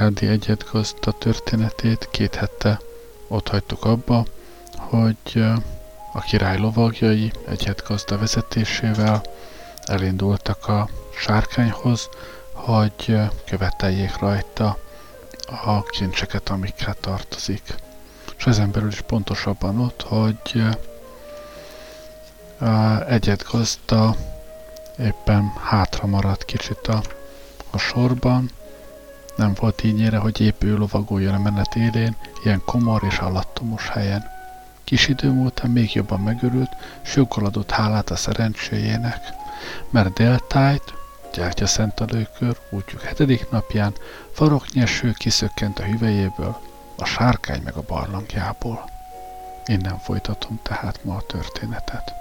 Sonkádi egyedgazda történetét két hete ott hagytuk abba, hogy a király lovagjai egyedgazda vezetésével elindultak a sárkányhoz, hogy követeljék rajta a kincseket, amikkel tartozik. És ezen belül is pontosabban ott, hogy egyedgazda éppen hátra maradt kicsit a, a sorban, nem volt ígyére, hogy épp ő lovagoljon a menet élén, ilyen komor és alattomos helyen. Kis idő múltán még jobban megörült, s joggal adott hálát a szerencséjének, mert déltájt, gyertya szent a lőkör, útjuk hetedik napján faroknyeső kiszökkent a hüvelyéből, a sárkány meg a barlangjából. Innen folytatom tehát ma a történetet.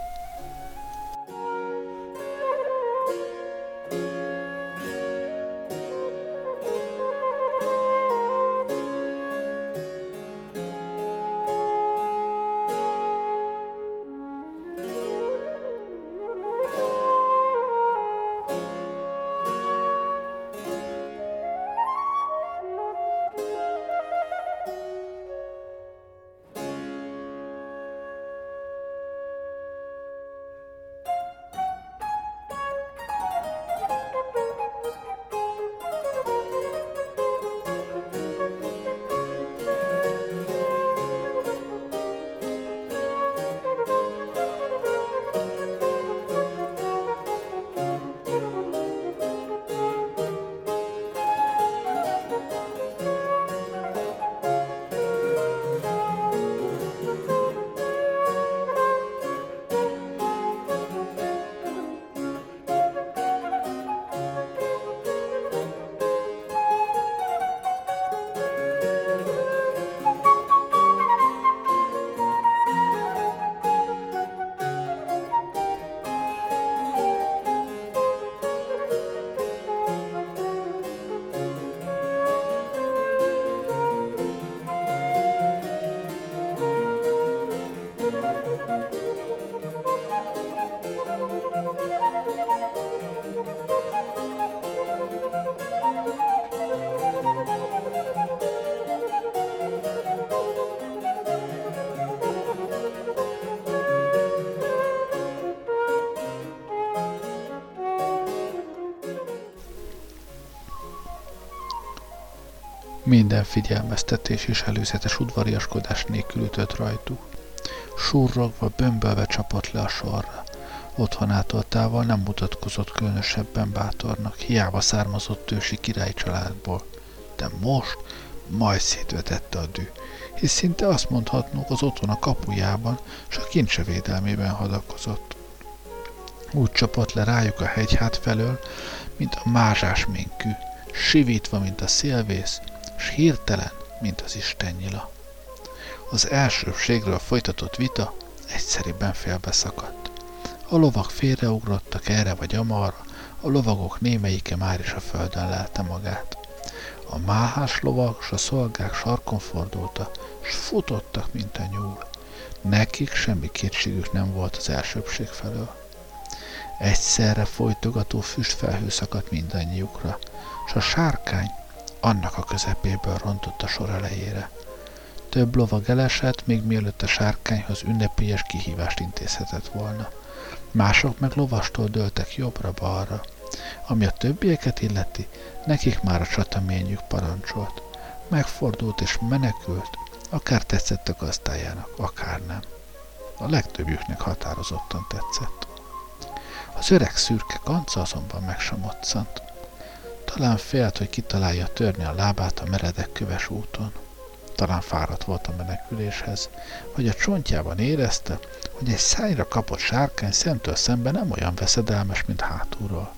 Minden figyelmeztetés és előzetes udvariaskodás nélkül ütött rajtuk. Surrogva, bömbölve csapott le a sorra. Otthonától nem mutatkozott különösebben bátornak, hiába származott ősi király családból. De most majd szétvetette a dű, hisz szinte azt mondhatnunk az otthon a kapujában, s a kincse védelmében hadakozott. Úgy csapott le rájuk a hegyhát felől, mint a mázsás minkű, sivítva, mint a szélvész, s hirtelen, mint az nyila. Az elsőbségről folytatott vita egyszerűbben félbeszakadt. A lovak félreugrottak erre vagy amarra, a lovagok némelyike már is a földön lelte magát. A máhás lovak s a szolgák sarkon fordulta, s futottak, mint a nyúl. Nekik semmi kétségük nem volt az elsőbség felől. Egyszerre folytogató füstfelhő szakadt mindannyiukra, s a sárkány annak a közepéből rontott a sor elejére. Több lovag elesett, még mielőtt a sárkányhoz ünnepélyes kihívást intézhetett volna. Mások meg lovastól dőltek jobbra-balra. Ami a többieket illeti, nekik már a csataményük parancsolt. Megfordult és menekült, akár tetszett a gazdájának, akár nem. A legtöbbjüknek határozottan tetszett. Az öreg szürke kanca azonban meg sem moccant. Talán félt, hogy kitalálja törni a lábát a meredek köves úton. Talán fáradt volt a meneküléshez, vagy a csontjában érezte, hogy egy szájra kapott sárkány szemtől szemben nem olyan veszedelmes, mint hátulról.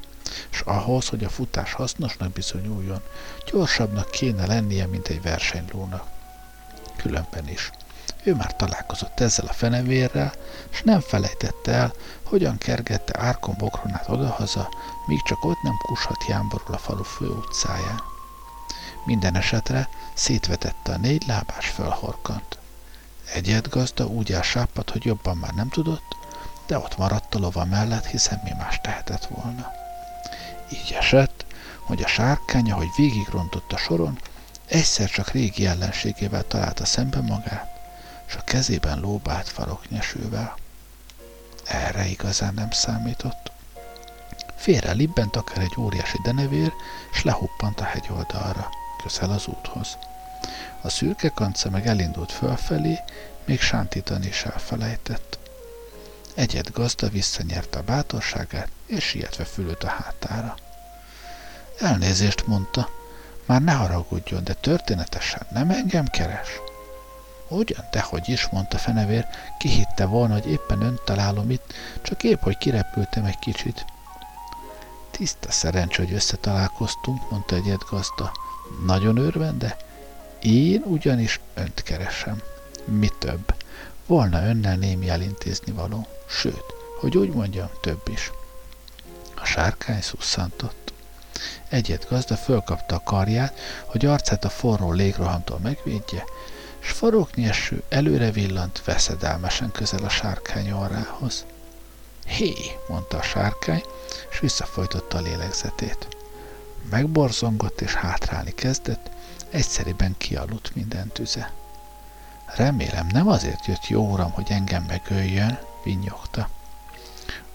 És ahhoz, hogy a futás hasznosnak bizonyuljon, gyorsabbnak kéne lennie, mint egy versenylónak. Különben is. Ő már találkozott ezzel a fenevérrel, és nem felejtette el, hogyan kergette árkon bokronát odahaza, míg csak ott nem kushat jámborul a falu fő utcáján. Minden esetre szétvetette a négy lábás fölhorkant. Egyet gazda úgy elsápadt, hogy jobban már nem tudott, de ott maradt a lova mellett, hiszen mi más tehetett volna. Így esett, hogy a sárkány, ahogy végigrontott a soron, egyszer csak régi ellenségével találta szembe magát, és a kezében lóbált faroknyesővel. Erre igazán nem számított. Félre libbent akár egy óriási denevér, és lehuppant a hegyoldalra, közel az úthoz. A szürke kanca meg elindult fölfelé, még sántítani is elfelejtett. Egyed gazda visszanyerte a bátorságát, és sietve fülött a hátára. Elnézést mondta, már ne haragudjon, de történetesen nem engem keres. Ugyan, dehogy is, mondta fenevér, kihitte volna, hogy éppen önt találom itt, csak épp, hogy kirepültem egy kicsit. Tiszta szerencsé, hogy összetalálkoztunk, mondta egy gazda. Nagyon örvende? Én ugyanis önt keresem. Mi több? Volna önnel némi elintézni való. Sőt, hogy úgy mondjam, több is. A sárkány szusszantott. Egyet gazda fölkapta a karját, hogy arcát a forró légrohamtól megvédje, s faroknyi eső előre villant veszedelmesen közel a sárkány orrához. Hé, mondta a sárkány, és visszafolytotta a lélegzetét. Megborzongott és hátrálni kezdett, egyszeriben kialudt minden tüze. Remélem nem azért jött jó uram, hogy engem megöljön, vinyogta.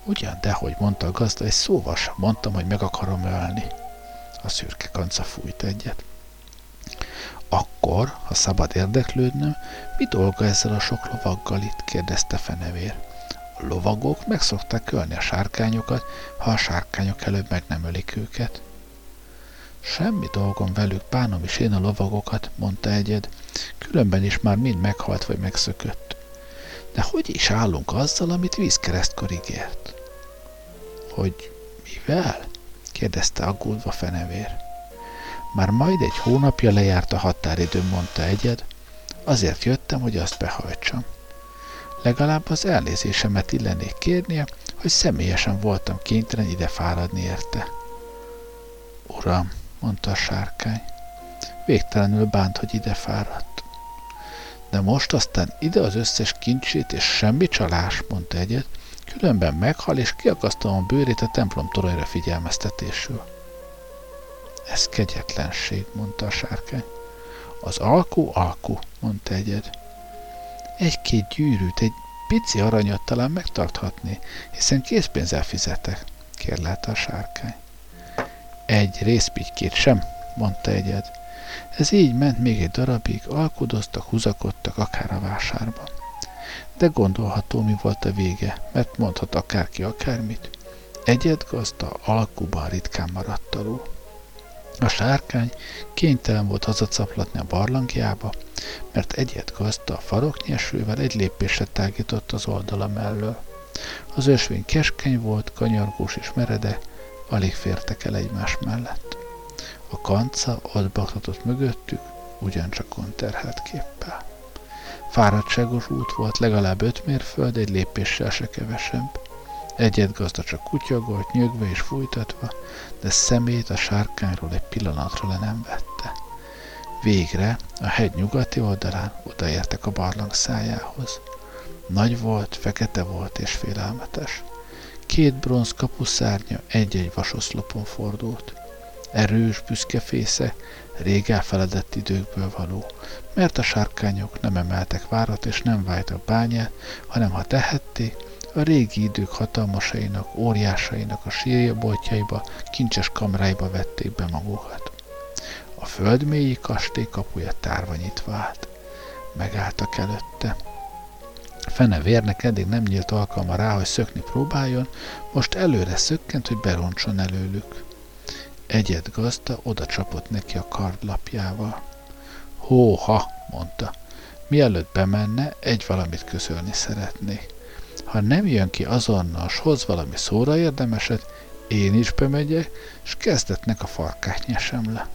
Ugyan, de hogy mondta a gazda, egy szóval sem mondtam, hogy meg akarom ölni. A szürke kanca fújt egyet. Akkor, ha szabad érdeklődnöm, mi dolga ezzel a sok lovaggal itt? kérdezte fenevér. Lovagok meg szokták ölni a sárkányokat, ha a sárkányok előbb meg nem ölik őket. Semmi dolgom velük, bánom is én a lovagokat, mondta egyed. Különben is már mind meghalt vagy megszökött. De hogy is állunk azzal, amit vízkeresztkor ígért? Hogy mivel? kérdezte aggódva fenevér. Már majd egy hónapja lejárt a határidő, mondta egyed, azért jöttem, hogy azt behajtsam. Legalább az elnézésemet illenék kérnie, hogy személyesen voltam kénytelen ide fáradni érte. Uram, mondta a sárkány, végtelenül bánt, hogy ide fáradt. De most aztán ide az összes kincsét, és semmi csalás, mondta egyet, különben meghal, és kiakasztom a bőrét a templom toronyra figyelmeztetésül. Ez kegyetlenség, mondta a sárkány. Az alkú alkú, mondta egyed. Egy-két gyűrűt, egy pici aranyat talán megtarthatni, hiszen készpénzzel fizetek, kérlelte a sárkány. Egy részpigykét sem, mondta egyed. Ez így ment még egy darabig, alkudoztak, húzakodtak akár a vásárban. De gondolható, mi volt a vége, mert mondhat akárki akármit. Egyed gazda alkuban ritkán maradt alul. A sárkány kénytelen volt hazacaplatni a barlangjába, mert egyet gazda a faroknyesővel egy lépésre tágított az oldala mellől. Az ösvény keskeny volt, kanyargós és merede, alig fértek el egymás mellett. A kanca ott baktatott mögöttük, ugyancsak konterhelt képpel. Fáradtságos út volt, legalább öt mérföld, egy lépéssel se kevesebb. Egyet gazda csak kutyogolt, nyögve és fújtatva, de szemét a sárkányról egy pillanatra le nem vette. Végre a hegy nyugati oldalán odaértek a barlang szájához. Nagy volt, fekete volt és félelmetes. Két bronz kapuszárnya egy-egy vasoszlopon fordult. Erős, büszke fésze, rég elfeledett időkből való, mert a sárkányok nem emeltek várat és nem vájtak bányát, hanem ha tehették, a régi idők hatalmasainak, óriásainak a sírjaboltjaiba, kincses kamráiba vették be magukat. A földmélyi kastély kapuja tárva nyitva állt. Megálltak előtte. Fene vérnek eddig nem nyílt alkalma rá, hogy szökni próbáljon, most előre szökkent, hogy beroncson előlük. Egyed gazda oda csapott neki a kardlapjával. Hóha, mondta. Mielőtt bemenne, egy valamit közölni szeretnék. Ha nem jön ki azonnal, s hoz valami szóra érdemeset, én is bemegyek, és kezdetnek a farkát nyesem le.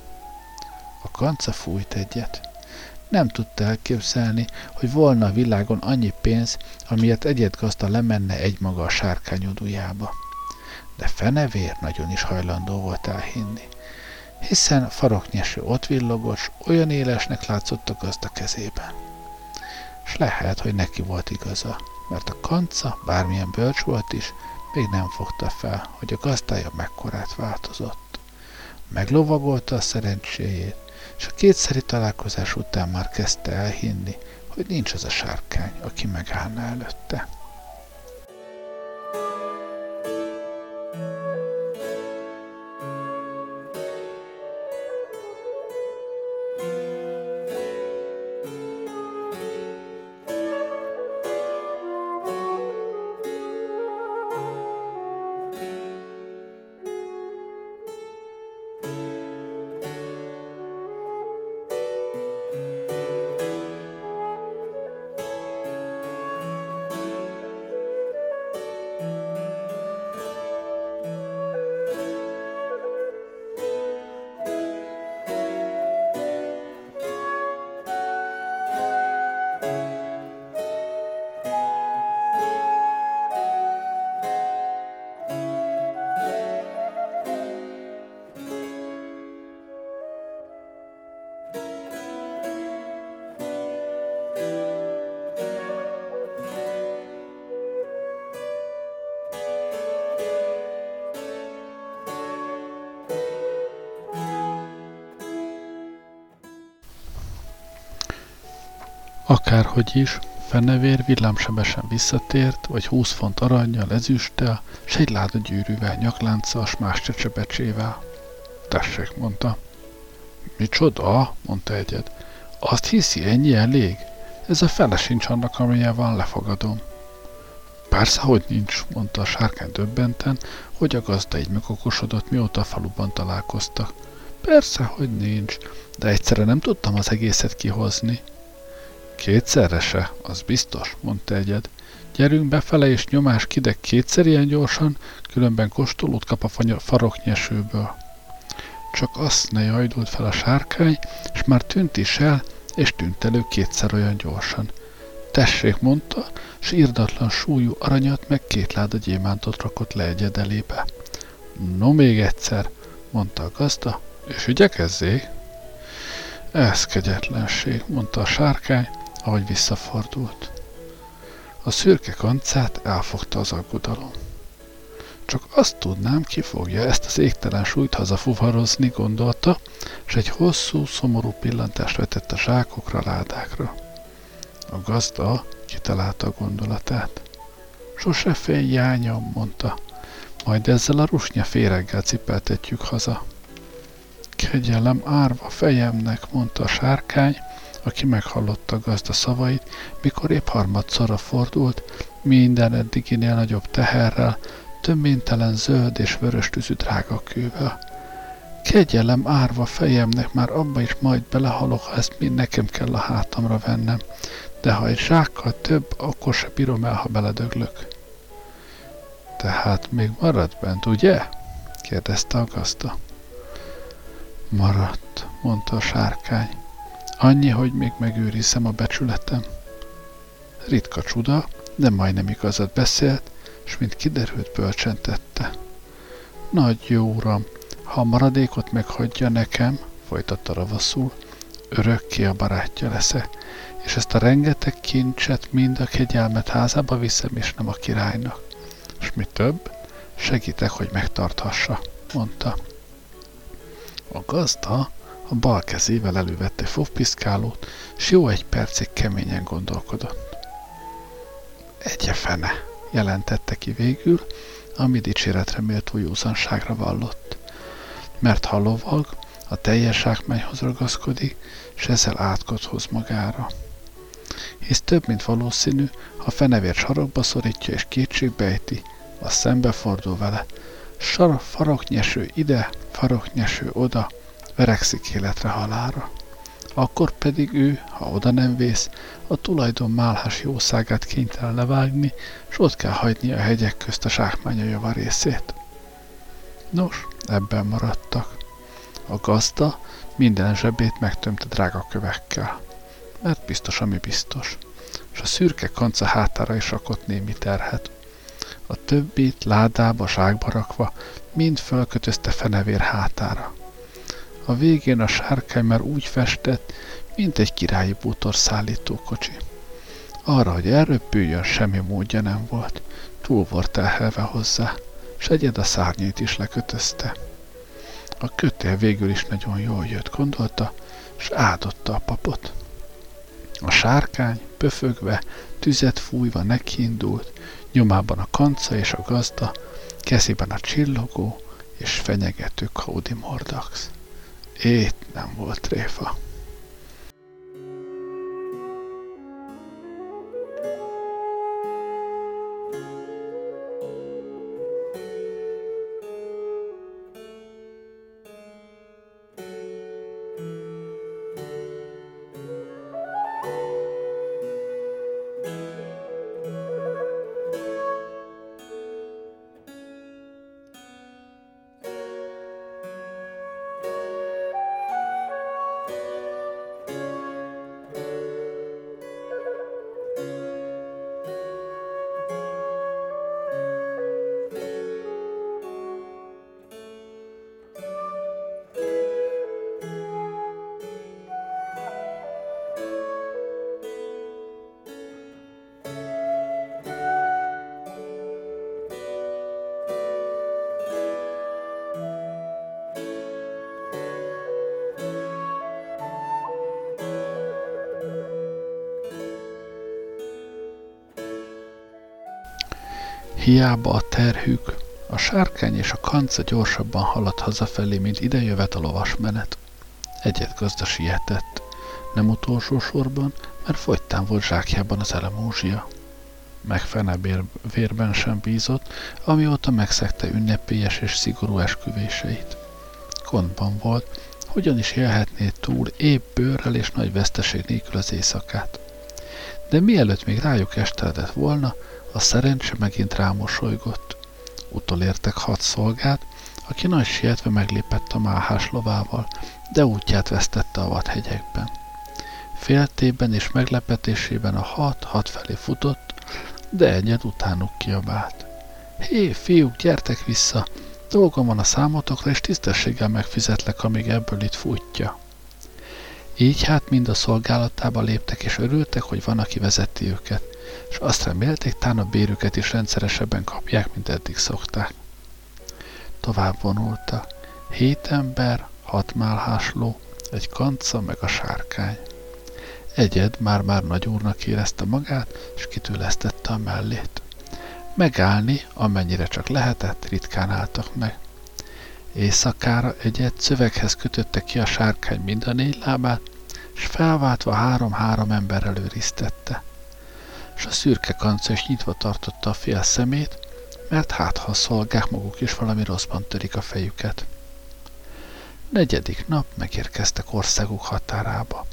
A kanca fújt egyet. Nem tudta elképzelni, hogy volna a világon annyi pénz, amiért egyet gazda lemenne egymaga a sárkányodújába. De fenevér nagyon is hajlandó volt elhinni, hiszen faroknyeső ott villogott, s olyan élesnek látszott a gazda kezében. S lehet, hogy neki volt igaza, mert a kanca, bármilyen bölcs volt is, még nem fogta fel, hogy a gazdája mekkorát változott. meglovagolta a szerencséjét, és a kétszeri találkozás után már kezdte elhinni, hogy nincs az a sárkány, aki megállna előtte. Akárhogy is, fenevér villámsebesen visszatért, vagy 20 font aranyjal, ezüsttel, s egy láda gyűrűvel, nyaklánccal, s más csecsebecsével. Tessék, mondta. Micsoda? mondta egyed. Azt hiszi, ennyi elég? Ez a fele sincs annak, amilyen van, lefogadom. Persze, hogy nincs, mondta a sárkány döbbenten, hogy a gazda így megokosodott, mióta a faluban találkoztak. Persze, hogy nincs, de egyszerre nem tudtam az egészet kihozni. Kétszerre se, az biztos, mondta egyed. Gyerünk befele és nyomás kidek kétszer ilyen gyorsan, különben kóstolót kap a faroknyesőből. Csak azt ne jajdult fel a sárkány, és már tűnt is el, és tűnt elő kétszer olyan gyorsan. Tessék, mondta, s írdatlan súlyú aranyat meg két láda gyémántot rakott le egyed elébe. No még egyszer, mondta a gazda, és ügyekezzé. Ez kegyetlenség, mondta a sárkány, ahogy visszafordult. A szürke kancát elfogta az aggodalom. Csak azt tudnám, ki fogja ezt az égtelen súlyt hazafuvarozni, gondolta, és egy hosszú, szomorú pillantást vetett a zsákokra, ládákra. A gazda kitalálta a gondolatát. Sose félj, jányom, mondta, majd ezzel a rusnya féreggel cipeltetjük haza. Kegyelem árva fejemnek, mondta a sárkány, aki meghallotta a gazda szavait, mikor épp harmadszorra fordult, minden eddiginél nagyobb teherrel, töménytelen zöld és vörös tűzű drága kővel. Kegyelem árva fejemnek, már abba is majd belehalok, ha ezt mind nekem kell a hátamra vennem, de ha egy zsákkal több, akkor se bírom el, ha beledöglök. Tehát még marad bent, ugye? kérdezte a gazda. Maradt, mondta a sárkány. Annyi, hogy még megőrizzem a becsületem. Ritka csuda, de majdnem igazat beszélt, és mint kiderült, bölcsen tette. Nagy jó uram, ha a maradékot meghagyja nekem, folytatta ravaszul, örökké a barátja leszek, és ezt a rengeteg kincset mind a kegyelmet házába viszem, és nem a királynak. És mi több, segítek, hogy megtarthassa, mondta. A gazda a bal kezével elővette fofpiszkálót, s jó egy percig keményen gondolkodott. Egye fene, jelentette ki végül, ami dicséretre méltó józanságra vallott. Mert ha lovag, a teljes ákmányhoz ragaszkodik, s ezzel átkot hoz magára. Hisz több, mint valószínű, ha fenevér sarokba szorítja és kétségbejti, az szembefordul vele. Sar faroknyeső ide, faroknyeső oda, verekszik életre halára. Akkor pedig ő, ha oda nem vész, a tulajdon málhás jószágát kénytelen levágni, s ott kell hagyni a hegyek közt a sákmánya java részét. Nos, ebben maradtak. A gazda minden zsebét megtömte drága kövekkel, mert biztos, ami biztos, és a szürke kanca hátára is rakott némi terhet. A többit ládába, ságba rakva mind fölkötözte fenevér hátára. A végén a sárkány már úgy festett, mint egy királyi bútor szállítókocsi. Arra, hogy elröppüljön, semmi módja nem volt. Túl volt elhelve hozzá, s egyed a szárnyait is lekötözte. A kötél végül is nagyon jól jött, gondolta, és áldotta a papot. A sárkány, pöfögve, tüzet fújva nekiindult, nyomában a kanca és a gazda, kezében a csillogó és fenyegető Cody Mordax. Ét nem volt tréfa. Hiába a terhük, a sárkány és a kanca gyorsabban haladt hazafelé, mint idejövet a lovas menet. Egyet gazda sietett, nem utolsó sorban, mert fogytán volt zsákjában az elemózsia. Megfene vérben sem bízott, amióta megszegte ünnepélyes és szigorú esküvéseit. Gondban volt, hogyan is élhetné túl épp bőrrel és nagy veszteség nélkül az éjszakát. De mielőtt még rájuk esteledett volna, a szerencse megint rámosolygott. Utolértek hat szolgát, aki nagy sietve meglépett a máhás lovával, de útját vesztette a vadhegyekben. Féltében és meglepetésében a hat hat felé futott, de egyet utánuk kiabált. Hé, fiúk, gyertek vissza! Dolgom van a számotokra, és tisztességgel megfizetlek, amíg ebből itt futja. Így hát mind a szolgálatába léptek, és örültek, hogy van, aki vezeti őket és azt remélték, tán a bérüket is rendszeresebben kapják, mint eddig szokták. Tovább vonulta. Hét ember, hat málhásló, egy kanca meg a sárkány. Egyed már-már nagy úrnak érezte magát, és kitülesztette a mellét. Megállni, amennyire csak lehetett, ritkán álltak meg. Éjszakára egyet szöveghez kötötte ki a sárkány mind a négy lábát, és felváltva három-három ember előrisztette és a szürke kanca is nyitva tartotta a fél szemét, mert hát ha a szolgák maguk is valami rosszban törik a fejüket. Negyedik nap megérkeztek országuk határába,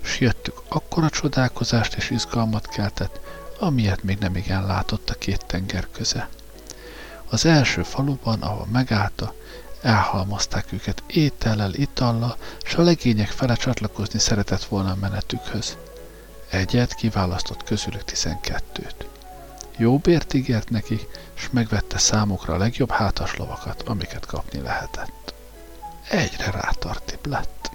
s jöttük akkora csodálkozást és izgalmat keltett, amilyet még nem igen látott a két tenger köze. Az első faluban, ahol megállta, elhalmozták őket étellel, itallal, s a legények fele csatlakozni szeretett volna a menetükhöz. Egyet kiválasztott közülük tizenkettőt. Jó bért ígért nekik, és megvette számukra a legjobb hátas lovakat, amiket kapni lehetett. Egyre rátartibb lett.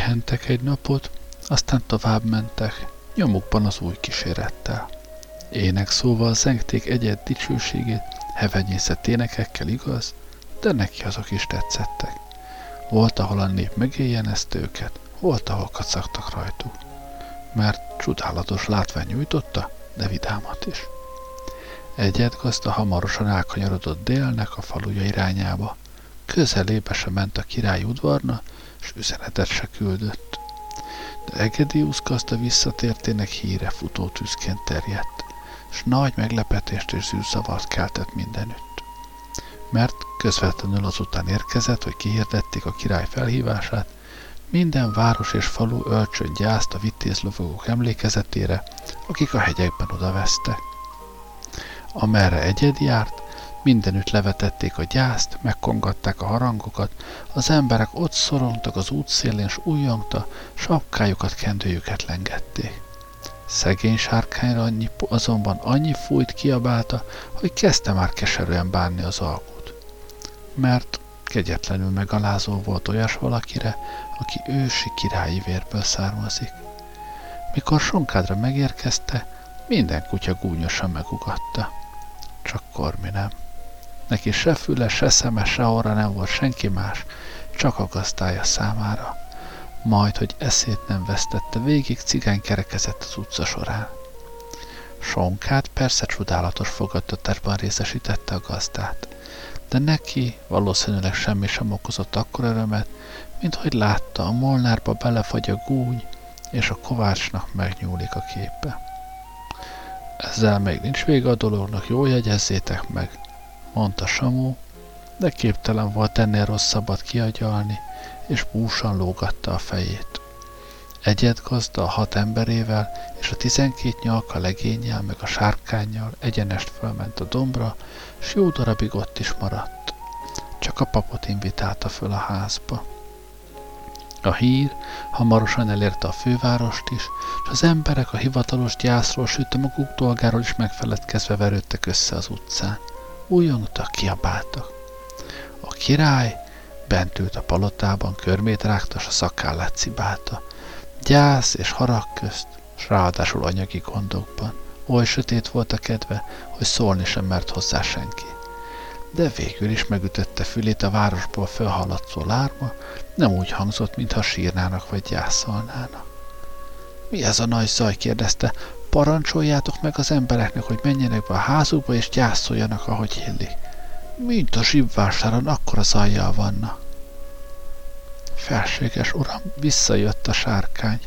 Pihentek egy napot, aztán tovább mentek, nyomukban az új kísérettel. Ének szóval zengték egyet dicsőségét, hevenyészett énekekkel igaz, de neki azok is tetszettek. Volt, ahol a nép megéljenezte őket, volt, ahol kacagtak rajtuk. Mert csodálatos látvány nyújtotta, de vidámat is. Egyet gazda hamarosan elkanyarodott délnek a faluja irányába. Közelébe se ment a király udvarna, és üzenetet se küldött. De Egediusz gazda visszatértének híre futó tűzként terjedt, és nagy meglepetést és zűrzavart keltett mindenütt. Mert közvetlenül azután érkezett, hogy kihirdették a király felhívását, Minden város és falu ölcsön gyászt a vitézlovagok emlékezetére, akik a hegyekben odavesztek. Amerre egyed járt, mindenütt levetették a gyászt, megkongatták a harangokat, az emberek ott szorongtak az útszélén, s újjongta, sapkájukat, kendőjüket lengették. Szegény sárkányra annyi, azonban annyi fújt kiabálta, hogy kezdte már keserűen bánni az alkut. Mert kegyetlenül megalázó volt olyas valakire, aki ősi királyi vérből származik. Mikor sonkádra megérkezte, minden kutya gúnyosan megugatta. Csak Kormi nem. Neki se füle, se szeme, se orra nem volt senki más, csak a gazdája számára. Majd, hogy eszét nem vesztette, végig cigány kerekezett az utca során. Sonkát persze csodálatos fogadtatásban részesítette a gazdát, de neki valószínűleg semmi sem okozott akkor örömet, mint hogy látta, a molnárba belefagy a gúny, és a kovácsnak megnyúlik a képe. Ezzel még nincs vége a dolognak, jól jegyezzétek meg, mondta Samu, de képtelen volt ennél rosszabbat kiagyalni, és búsan lógatta a fejét. Egyet gazda a hat emberével, és a tizenkét nyalka legényel, meg a sárkányjal egyenest fölment a dombra, s jó darabig ott is maradt. Csak a papot invitálta föl a házba. A hír hamarosan elérte a fővárost is, és az emberek a hivatalos gyászról, sőt a maguk dolgáról is megfeledkezve verődtek össze az utcán. Újongtak, kiabáltak. A király bent ült a palotában, körmét rágta, s a szakállát cibálta. Gyász és harag közt, s ráadásul anyagi gondokban. Oly sötét volt a kedve, hogy szólni sem mert hozzá senki. De végül is megütötte fülét a városból fölhallatszó lárma, nem úgy hangzott, mintha sírnának vagy gyászolnának. Mi ez a nagy zaj? kérdezte. Parancsoljátok meg az embereknek, hogy menjenek be a házukba és gyászoljanak, ahogy illik. Mint a zsibvásáron akkora zajjal vannak. Felséges uram, visszajött a sárkány.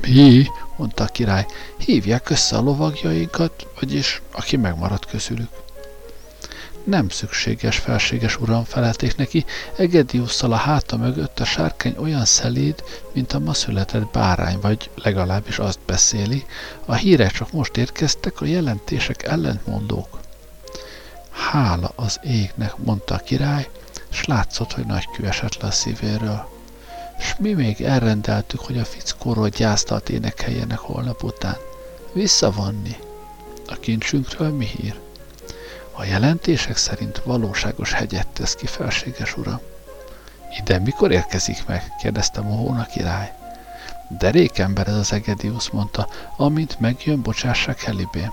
Mi? mondta a király. Hívják össze a lovagjainkat, vagyis aki megmaradt közülük. Nem szükséges, felséges uram, felelték neki, Egediusszal a háta mögött a sárkány olyan szeléd, mint a ma született bárány, vagy legalábbis azt beszéli. A hírek csak most érkeztek, a jelentések ellentmondók. Hála az égnek, mondta a király, s látszott, hogy nagy kő esett le a szívéről. S mi még elrendeltük, hogy a fickóról gyásztalt énekeljenek holnap után. Visszavonni. A kincsünkről mi hír? A jelentések szerint valóságos hegyet tesz ki, felséges uram. Ide mikor érkezik meg? kérdezte Mohóna király. Derékember ez az Egedius, mondta, amint megjön, bocsássák Helibé.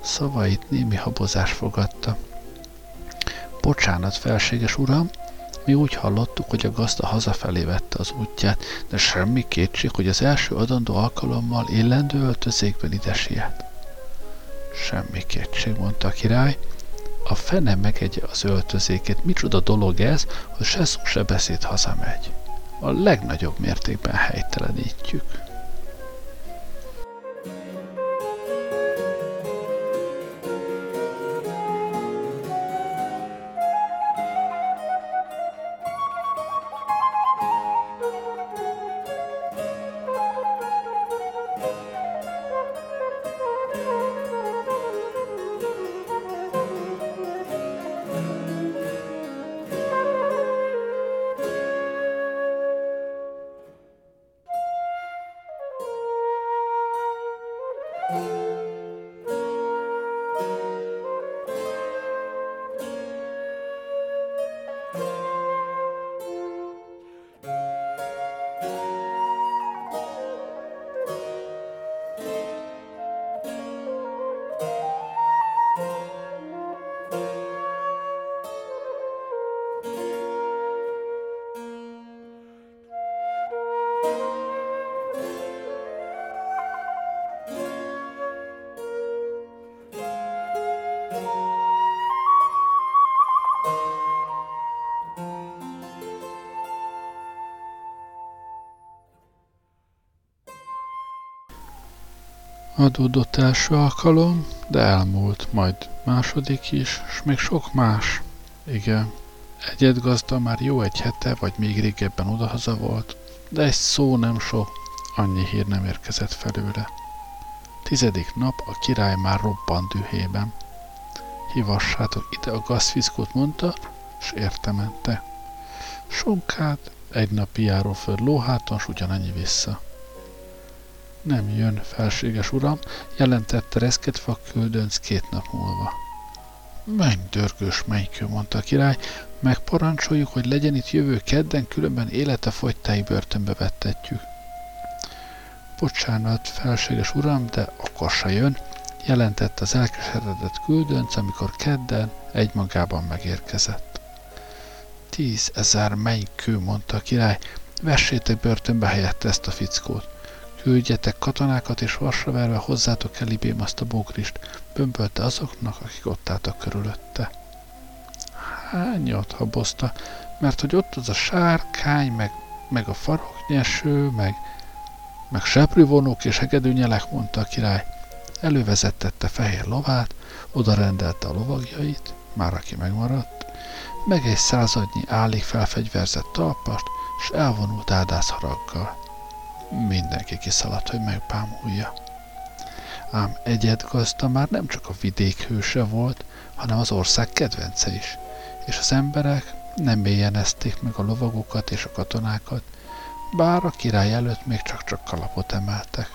Szavait némi habozás fogadta. Bocsánat, felséges uram, mi úgy hallottuk, hogy a gazda hazafelé vette az útját, de semmi kétség, hogy az első adandó alkalommal illendő öltözékben ide siet. Semmi kétség, mondta a király. A fene megegye az öltözékét. Micsoda dolog ez, hogy se szó, se beszéd hazamegy. A legnagyobb mértékben helytelenítjük. Adódott első alkalom, de elmúlt, majd második is, és még sok más. Igen, Egyed gazda már jó egy hete, vagy még régebben odahaza volt, de egy szó nem so, annyi hír nem érkezett felőle. Tizedik nap a király már robbant dühében. Hívassátok ide a gazfiszkót, mondta, s értemente. Sonkát egy nap járó föl lóháton, s ugyanannyi vissza. Nem jön, felséges uram, jelentette reszketve küldönc két nap múlva. Menj, dörgős mennykő, mondta a király, megparancsoljuk, hogy legyen itt jövő kedden, különben élete fogytáig börtönbe vettetjük. Bocsánat, felséges uram, de akkor se jön, jelentett az elkeseredett küldönc, amikor kedden egymagában megérkezett. Tízezer mennykő, mondta a király, vessétek börtönbe helyette ezt a fickót. Küldjetek katonákat, és vasra verve hozzátok elibém azt a bókrist, bömbölte azoknak, akik ott álltak körülötte. Hányat habozta, mert hogy ott az a sárkány, meg, meg a faroknyeső, meg, meg seprűvonók és hegedűnyelek, mondta a király. Elővezettette fehér lovát, oda rendelte a lovagjait, már aki megmaradt, meg egy századnyi állig felfegyverzett talpast, s elvonult áldászharaggal. Mindenki kiszaladt, hogy megbámulja. Ám egyed gazda már nem csak a vidék hőse volt, hanem az ország kedvence is, és az emberek nem mélyenezték meg a lovagokat és a katonákat, bár a király előtt még csak-csak kalapot emeltek.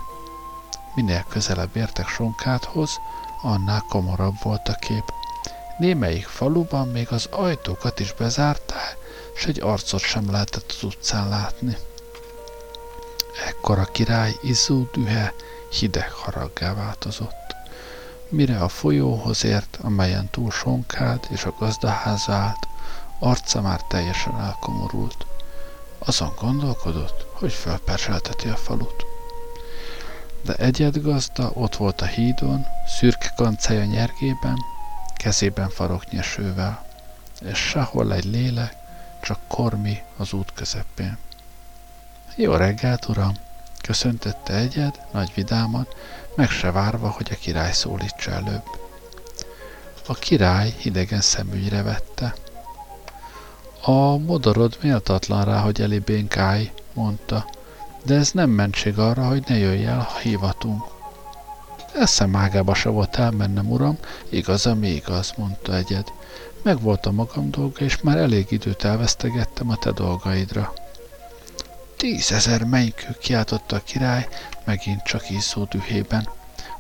Minél közelebb értek Sonkáthoz, annál komorabb volt a kép. Némelyik faluban még az ajtókat is bezárták, s egy arcot sem lehetett az utcán látni. Ekkor a király izzó dühe hideg haraggá változott. Mire a folyóhoz ért, amelyen túl sonkád és a gazdaház állt, arca már teljesen elkomorult. Azon gondolkodott, hogy felperselteti a falut. De egyed gazda ott volt a hídon, szürke kancája nyergében, kezében faroknyesővel, és sehol egy lélek, csak kormi az út közepén. Jó reggelt, uram! Köszöntette egyed, nagy vidáman, meg se várva, hogy a király szólítsa előbb. A király hidegen szemügyre vette. A modorod méltatlan rá, hogy elébénk állj, mondta, de ez nem mentség arra, hogy ne jöjj el, ha hívatunk. Eszem ágába se volt elmennem, uram, igaz, ami igaz, mondta egyed. Meg volt a magam dolga, és már elég időt elvesztegettem a te dolgaidra. Tízezer mennykő kiáltotta a király, megint csak izzó dühében.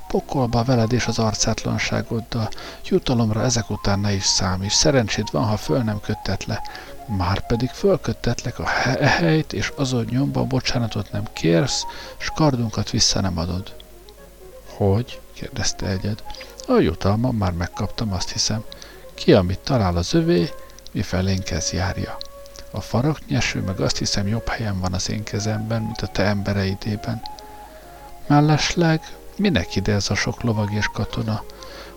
Pokolba veled és az arcátlanságoddal, jutalomra ezek után ne is számíts, szerencséd van, ha föl nem köttet le. Már pedig fölköttetlek a he- e helyt, és azon nyomban bocsánatot nem kérsz, s kardunkat vissza nem adod. Hogy? kérdezte egyed. A jutalmam már megkaptam, azt hiszem. Ki, amit talál az övé, mi felénk ez járja. A faroknyeső meg azt hiszem jobb helyen van az én kezemben, mint a te embereidében. Mellesleg, minek ide ez a sok lovag és katona?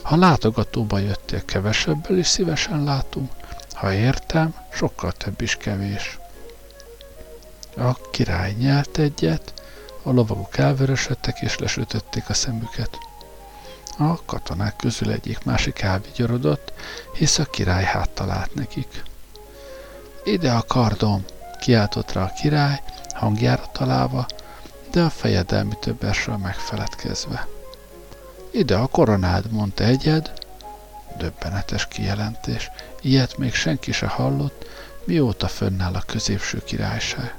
Ha látogatóba jöttél, kevesebből is szívesen látunk. Ha értem, sokkal több is kevés. A király nyelt egyet, a lovagok elvörösödtek és lesütötték a szemüket. A katonák közül egyik másik elvigyorodott, hisz a király háttal állt nekik. Ide a kardom, kiáltott rá a király, hangjára találva, de a fejedelmi többesről megfeledkezve. Ide a koronád, mondta egyed. Döbbenetes kijelentés. Ilyet még senki se hallott, mióta fönnáll a középső királyság.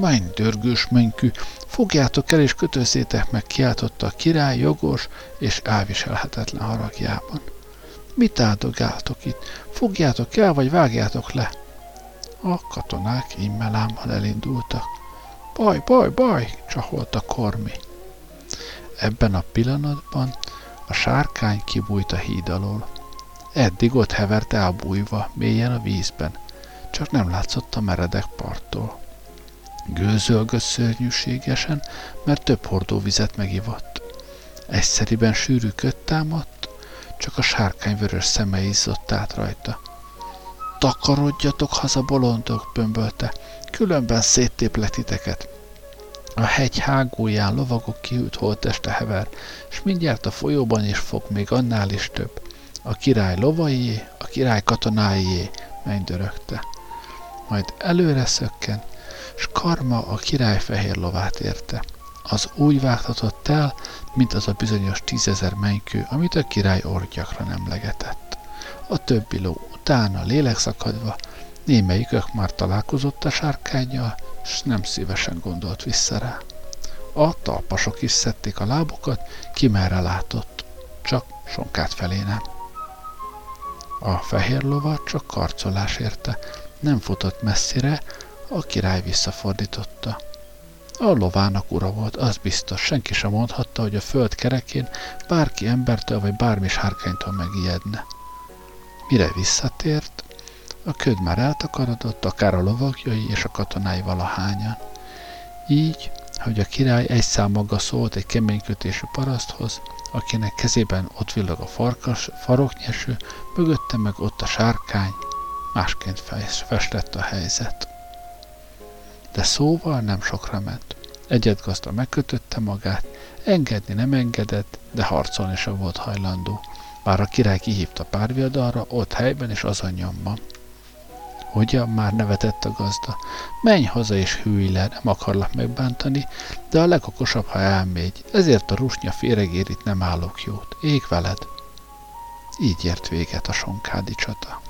Menj, dörgős mennykű, fogjátok el és kötözzétek meg, kiáltotta a király jogos és elviselhetetlen haragjában. Mit áldogáltok itt? Fogjátok el, vagy vágjátok le? A katonák immelámmal elindultak. Baj, baj, baj, csaholt a kormi. Ebben a pillanatban a sárkány kibújt a híd alól. Eddig ott hevert elbújva, mélyen a vízben, csak nem látszott a meredek parttól. Gőzölgött szörnyűségesen, mert több hordó vizet megivott. Egyszeriben sűrű kött támadt, csak a sárkány vörös szeme izzott át rajta. Takarodjatok haza, bolondok, bömbölte, különben széttéplek titeket. A hegy hágóján lovagok kiült holteste hever, és mindjárt a folyóban is fog még annál is több. A király lovaié, a király katonáié, mennydörögte. Majd előre szökken, s karma a király fehér lovát érte. Az úgy vágtatott el, mint az a bizonyos tízezer mennykő, amit a király orgyakra nem legetett. A többi ló utána lélekszakadva, némelyikök már találkozott a sárkányjal, s nem szívesen gondolt vissza rá. A talpasok is szedték a lábukat, ki merre látott, csak sonkát felé nem. A fehér lovat csak karcolás érte, nem futott messzire, a király visszafordította. A lovának ura volt, az biztos, senki sem mondhatta, hogy a föld kerekén bárki embertől vagy bármi sárkánytól megijedne. Mire visszatért, a köd már eltakarodott, akár a lovagjai és a katonái valahányan. Így, hogy a király egy számaga szólt egy keménykötésű paraszthoz, akinek kezében ott villog a farkas, faroknyeső, mögötte meg ott a sárkány, másként festett a helyzet. De szóval nem sokra ment. Egyet gazda megkötötte magát, engedni nem engedett, de harcolni sem volt hajlandó. Bár a király kihívta párviadalra, ott helyben és az anyjamban. Hogyan már nevetett a gazda. Menj haza és hűlj le, nem akarlak megbántani, de a legokosabb, ha elmégy. Ezért a rusnya féregérit nem állok jót. Ég veled. Így ért véget a sonkádi csata.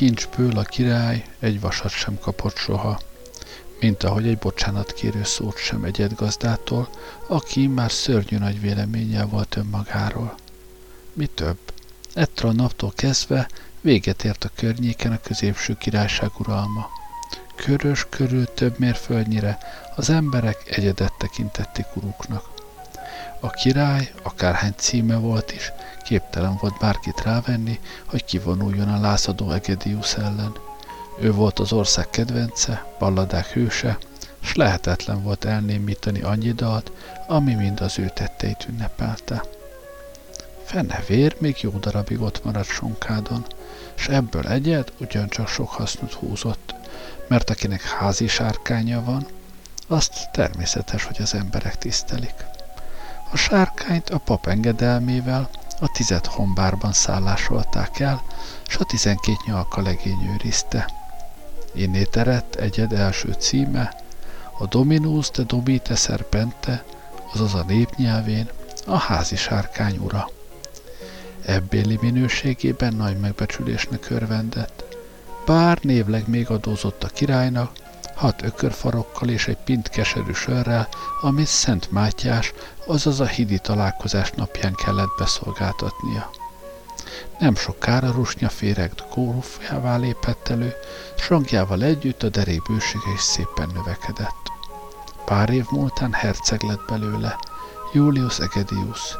Kincsből a király egy vasat sem kapott soha, mint ahogy egy bocsánatkérő szót sem egyed gazdától, aki már szörnyű nagy véleménnyel volt önmagáról. Mi több, ettől a naptól kezdve véget ért a környéken a középső királyság uralma. Körös körül több mérföldnyire az emberek egyedet tekintették uruknak. A király, akárhány címe volt is, képtelen volt bárkit rávenni, hogy kivonuljon a lázadó Egedius ellen. Ő volt az ország kedvence, balladák hőse, s lehetetlen volt elnémítani annyi dalt, ami mind az ő tetteit ünnepelte. Fene vér még jó darabig ott maradt sonkádon, s ebből egyet ugyancsak sok hasznot húzott, mert akinek házi sárkánya van, azt természetes, hogy az emberek tisztelik. A sárkányt a pap engedelmével a tized hombárban szállásolták el, s a tizenkét nyalka legény őrizte. Innét eredt egyed első címe, a Dominus de Domite Serpente, azaz a népnyelvén a házi sárkány ura. Ebbéli minőségében nagy megbecsülésnek örvendett. Bár névleg még adózott a királynak, hat ökörfarokkal és egy pint keserű sörrel, amit Szent Mátyás, azaz a hidi találkozás napján kellett beszolgáltatnia. Nem sokára rusnya féreg kórufjává lépett elő, s együtt a derék bősége is szépen növekedett. Pár év múltán herceg lett belőle, Julius Egedius,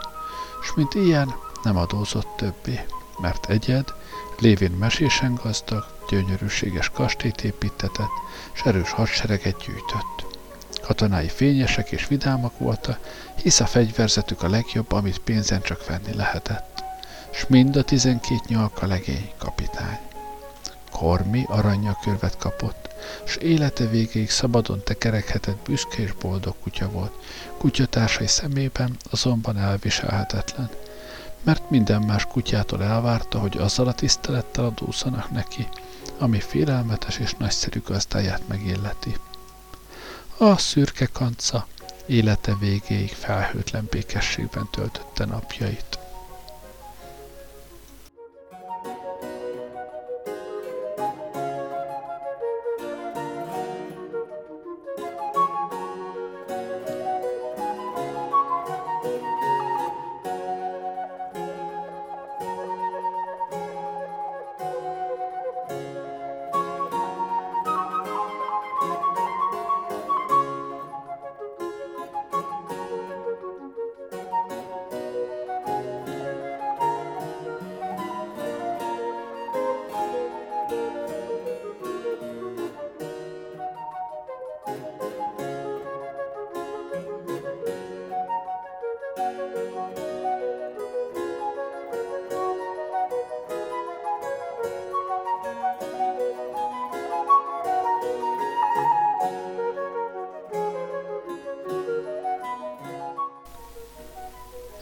s mint ilyen nem adózott többé, mert egyed, lévén mesésen gazdag, gyönyörűséges kastélyt építetett, s erős hadsereget gyűjtött. Katonái fényesek és vidámak voltak, hisz a fegyverzetük a legjobb, amit pénzen csak venni lehetett. S mind a tizenkét nyalka legény kapitány. Kormi körvet kapott, s élete végéig szabadon tekerekhetett büszke és boldog kutya volt. Kutyatársai szemében azonban elviselhetetlen, mert minden más kutyától elvárta, hogy azzal a tisztelettel adószanak neki, ami félelmetes és nagyszerű gazdáját megilleti. A szürke kanca élete végéig felhőtlen békességben töltötte napjait.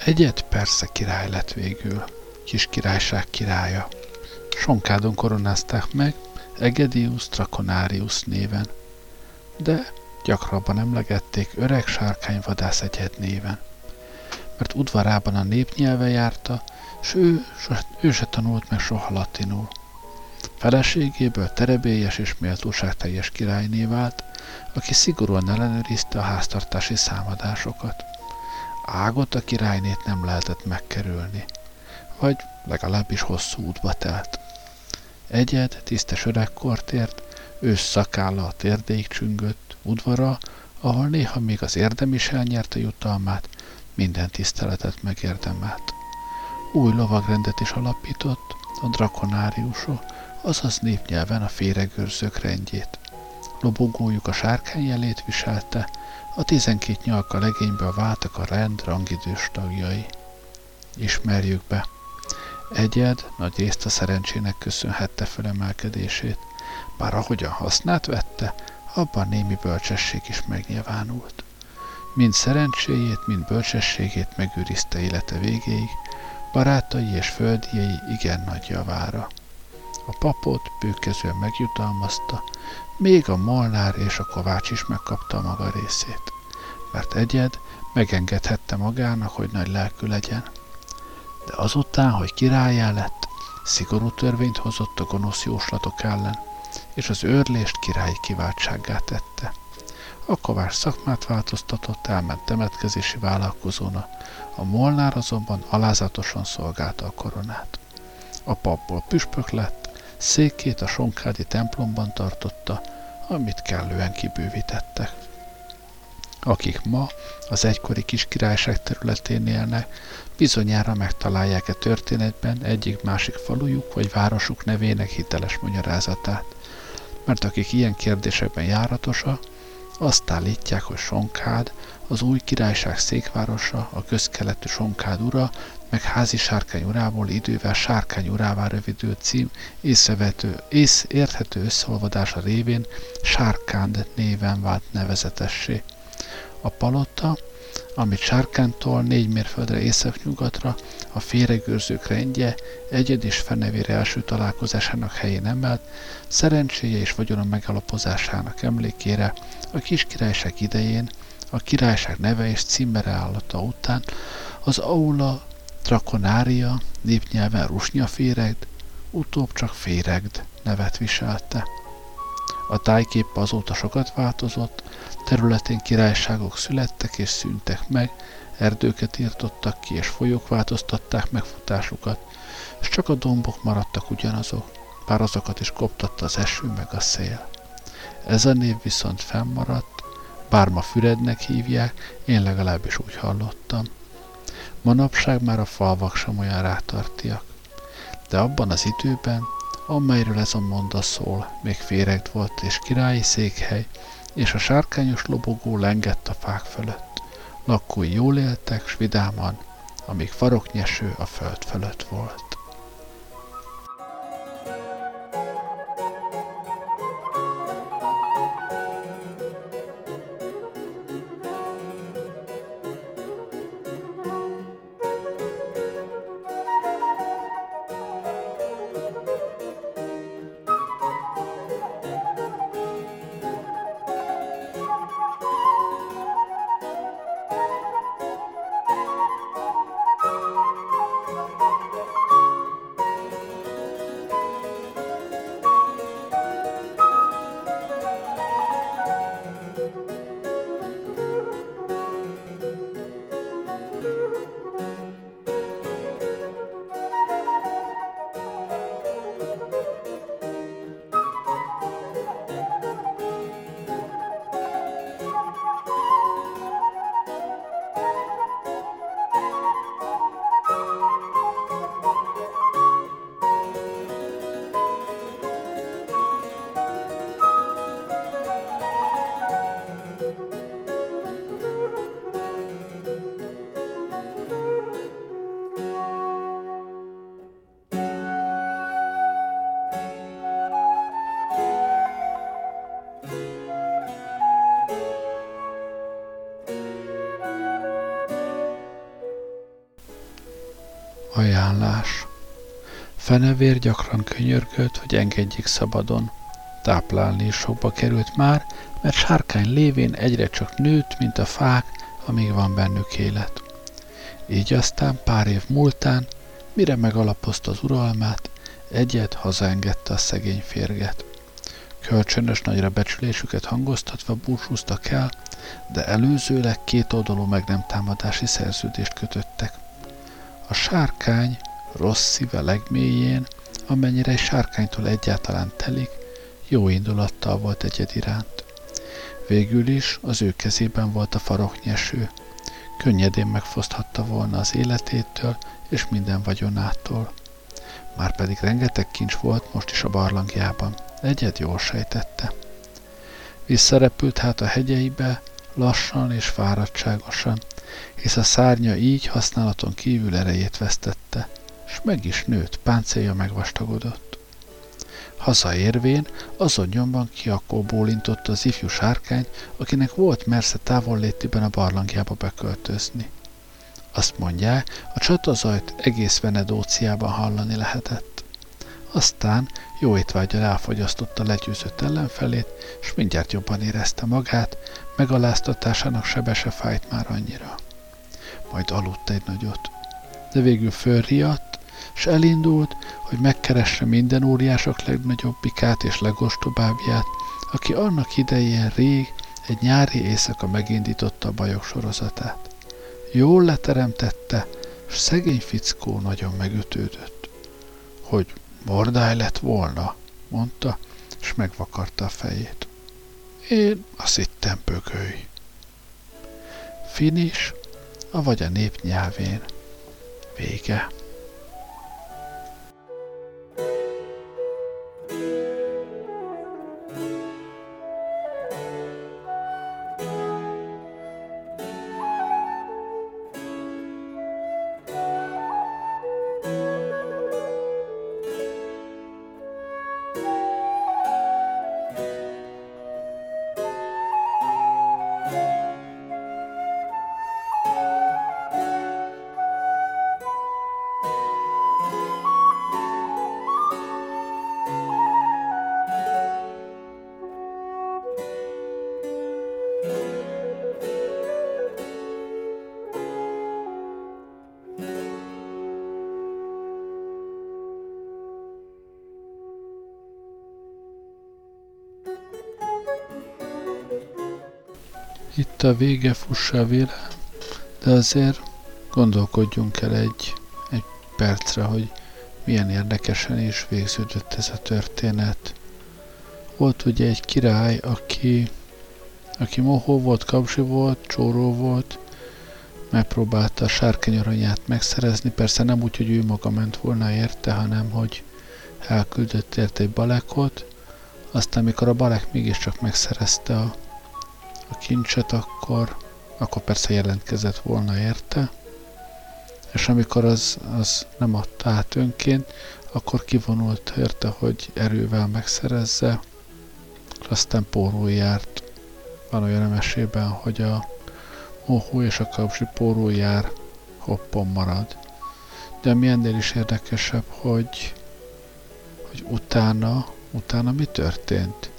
Egyet persze király lett végül, kis királyság királya. Sonkádon koronázták meg, Egedius Draconarius néven, de gyakrabban emlegették öreg sárkányvadász egyed néven, mert udvarában a népnyelve járta, s ő, ő se tanult meg soha latinul. Feleségéből terebélyes és méltóságteljes királyné vált, aki szigorúan ellenőrizte a háztartási számadásokat. Ágot a királynét nem lehetett megkerülni, vagy legalábbis hosszú útba telt. Egyed tisztes öregkort ért, ősz szakálla a térdéig csüngött, udvara, ahol néha még az érdem is elnyerte jutalmát, minden tiszteletet megérdemelt. Új lovagrendet is alapított, a drakonáriusok, azaz népnyelven a féregőrzők rendjét. Lobogójuk a sárkány jelét viselte, a tizenkét nyalka legényből váltak a rend rangidős tagjai. Ismerjük be. Egyed nagy részt a szerencsének köszönhette fölemelkedését, bár ahogyan hasznát vette, abban némi bölcsesség is megnyilvánult. Mind szerencséjét, mind bölcsességét megőrizte élete végéig, barátai és földiei igen nagy javára. A papot bőkezően megjutalmazta, még a Molnár és a Kovács is megkapta a maga részét, mert egyed megengedhette magának, hogy nagy lelkű legyen. De azután, hogy királyá lett, szigorú törvényt hozott a gonosz jóslatok ellen, és az őrlést királyi kiváltsággá tette. A kovács szakmát változtatott, elment temetkezési vállalkozóna, a Molnár azonban alázatosan szolgálta a koronát. A papból püspök lett, Székét a Sonkádi templomban tartotta, amit kellően kibővítettek. Akik ma az egykori kis királyság területén élnek, bizonyára megtalálják e történetben egyik-másik falujuk vagy városuk nevének hiteles magyarázatát. Mert akik ilyen kérdésekben járatosa, azt állítják, hogy Sonkád, az új királyság székvárosa, a közkeletű Sonkád ura meg házi sárkány urából idővel sárkány urává rövidült cím észrevető, ész érthető összeolvadása révén Sárkánd néven vált nevezetessé. A palota, amit Sárkántól négy mérföldre északnyugatra a féregőrzők rendje egyed és fenevére első találkozásának helyén emelt, szerencséje és vagyona megalapozásának emlékére a kis királyság idején, a királyság neve és címere állata után az aula Drakonária, népnyelven rusnya féregd, utóbb csak féregd nevet viselte. A tájkép azóta sokat változott, területén királyságok születtek és szűntek meg, erdőket írtottak ki és folyók változtatták megfutásukat, és csak a dombok maradtak ugyanazok, bár azokat is koptatta az eső meg a szél. Ez a név viszont fennmaradt, bár ma Fürednek hívják, én legalábbis úgy hallottam. Manapság már a falvak sem olyan rátartiak. De abban az időben, amelyről ez a monda szól, még féregd volt és királyi székhely, és a sárkányos lobogó lengett a fák fölött. Lakói jól éltek, s vidáman, amíg faroknyeső a föld fölött volt. Fenevér gyakran könyörgött, hogy engedjék szabadon. Táplálni is sokba került már, mert sárkány lévén egyre csak nőtt, mint a fák, amíg van bennük élet. Így aztán pár év múltán, mire megalapozta az uralmát, egyet hazaengedte a szegény férget. Kölcsönös nagyra becsülésüket hangoztatva búcsúztak el, de előzőleg két oldalú meg nem támadási szerződést kötöttek. A sárkány rossz szíve legmélyén, amennyire egy sárkánytól egyáltalán telik, jó indulattal volt egyed iránt. Végül is az ő kezében volt a faroknyeső. Könnyedén megfoszthatta volna az életétől és minden vagyonától. Márpedig rengeteg kincs volt most is a barlangjában. Egyed jól sejtette. Visszarepült hát a hegyeibe, lassan és fáradtságosan, hisz a szárnya így használaton kívül erejét vesztette, meg is nőtt, páncélja megvastagodott. Hazaérvén azon nyomban kiakó bólintott az ifjú sárkány, akinek volt mersze távollétiben a barlangjába beköltözni. Azt mondják, a csatazajt egész Venedóciában hallani lehetett. Aztán jó étvágyal elfogyasztotta legyőzött ellenfelét, és mindjárt jobban érezte magát, megaláztatásának sebese fájt már annyira. Majd aludt egy nagyot. De végül fölriadt, és elindult, hogy megkeresse minden óriások legnagyobbikát és legostobábbját, aki annak idején rég egy nyári éjszaka megindította a bajok sorozatát. Jól leteremtette, és szegény fickó nagyon megütődött. Hogy bordály lett volna, mondta, és megvakarta a fejét. Én azt hittem pököly. Finis, avagy a nép nyelvén. Vége. A vége, fussa vére, de azért gondolkodjunk el egy, egy percre, hogy milyen érdekesen is végződött ez a történet. Volt ugye egy király, aki, aki mohó volt, kapsi volt, csóró volt, megpróbálta a sárkányaranyát megszerezni, persze nem úgy, hogy ő maga ment volna érte, hanem hogy elküldött érte egy balekot, aztán mikor a balek mégiscsak megszerezte a a kincset, akkor, akkor persze jelentkezett volna érte, és amikor az, az nem adta át önként, akkor kivonult érte, hogy erővel megszerezze, és aztán póró járt. Van olyan mesében, hogy a mohó és a kapsi póró jár, hoppon marad. De mi ennél is érdekesebb, hogy, hogy utána, utána mi történt?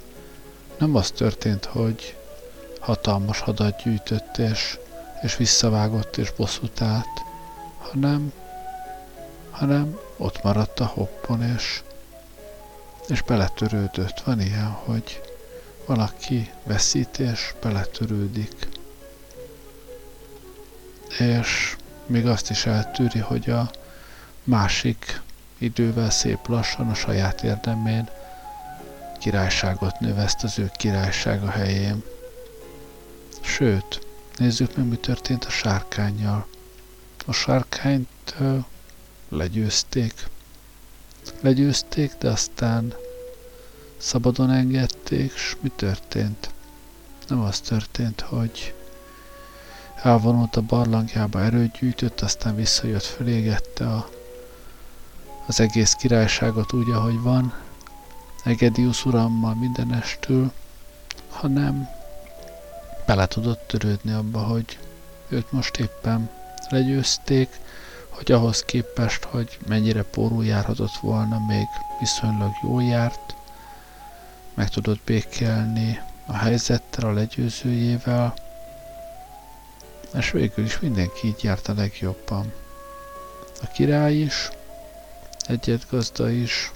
Nem az történt, hogy hatalmas hadat gyűjtött és, és visszavágott és bosszút állt, hanem, hanem ott maradt a hoppon és, és beletörődött. Van ilyen, hogy valaki veszít és beletörődik. És még azt is eltűri, hogy a másik idővel szép lassan a saját érdemén királyságot növeszt az ő királysága helyén. Sőt, nézzük meg, mi történt a sárkányjal. A sárkányt uh, legyőzték. Legyőzték, de aztán szabadon engedték, és mi történt? Nem az történt, hogy elvonult a barlangjába, erőt gyűjtött, aztán visszajött, fölégette a, az egész királyságot úgy, ahogy van, Egedius urammal mindenestül, hanem bele tudott törődni abba, hogy őt most éppen legyőzték, hogy ahhoz képest, hogy mennyire pórul járhatott volna, még viszonylag jól járt, meg tudott békélni a helyzettel, a legyőzőjével, és végül is mindenki így járt a legjobban. A király is, egyet gazda is,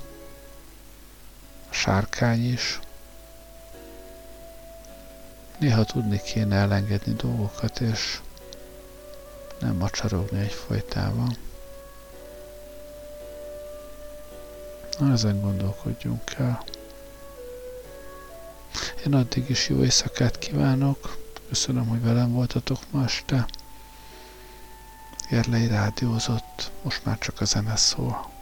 a sárkány is. Néha tudni kéne elengedni dolgokat, és nem macsarogni egyfolytában. Na, ezen gondolkodjunk el. Én addig is jó éjszakát kívánok. Köszönöm, hogy velem voltatok ma este. Gerlei rádiózott, most már csak a zene szól.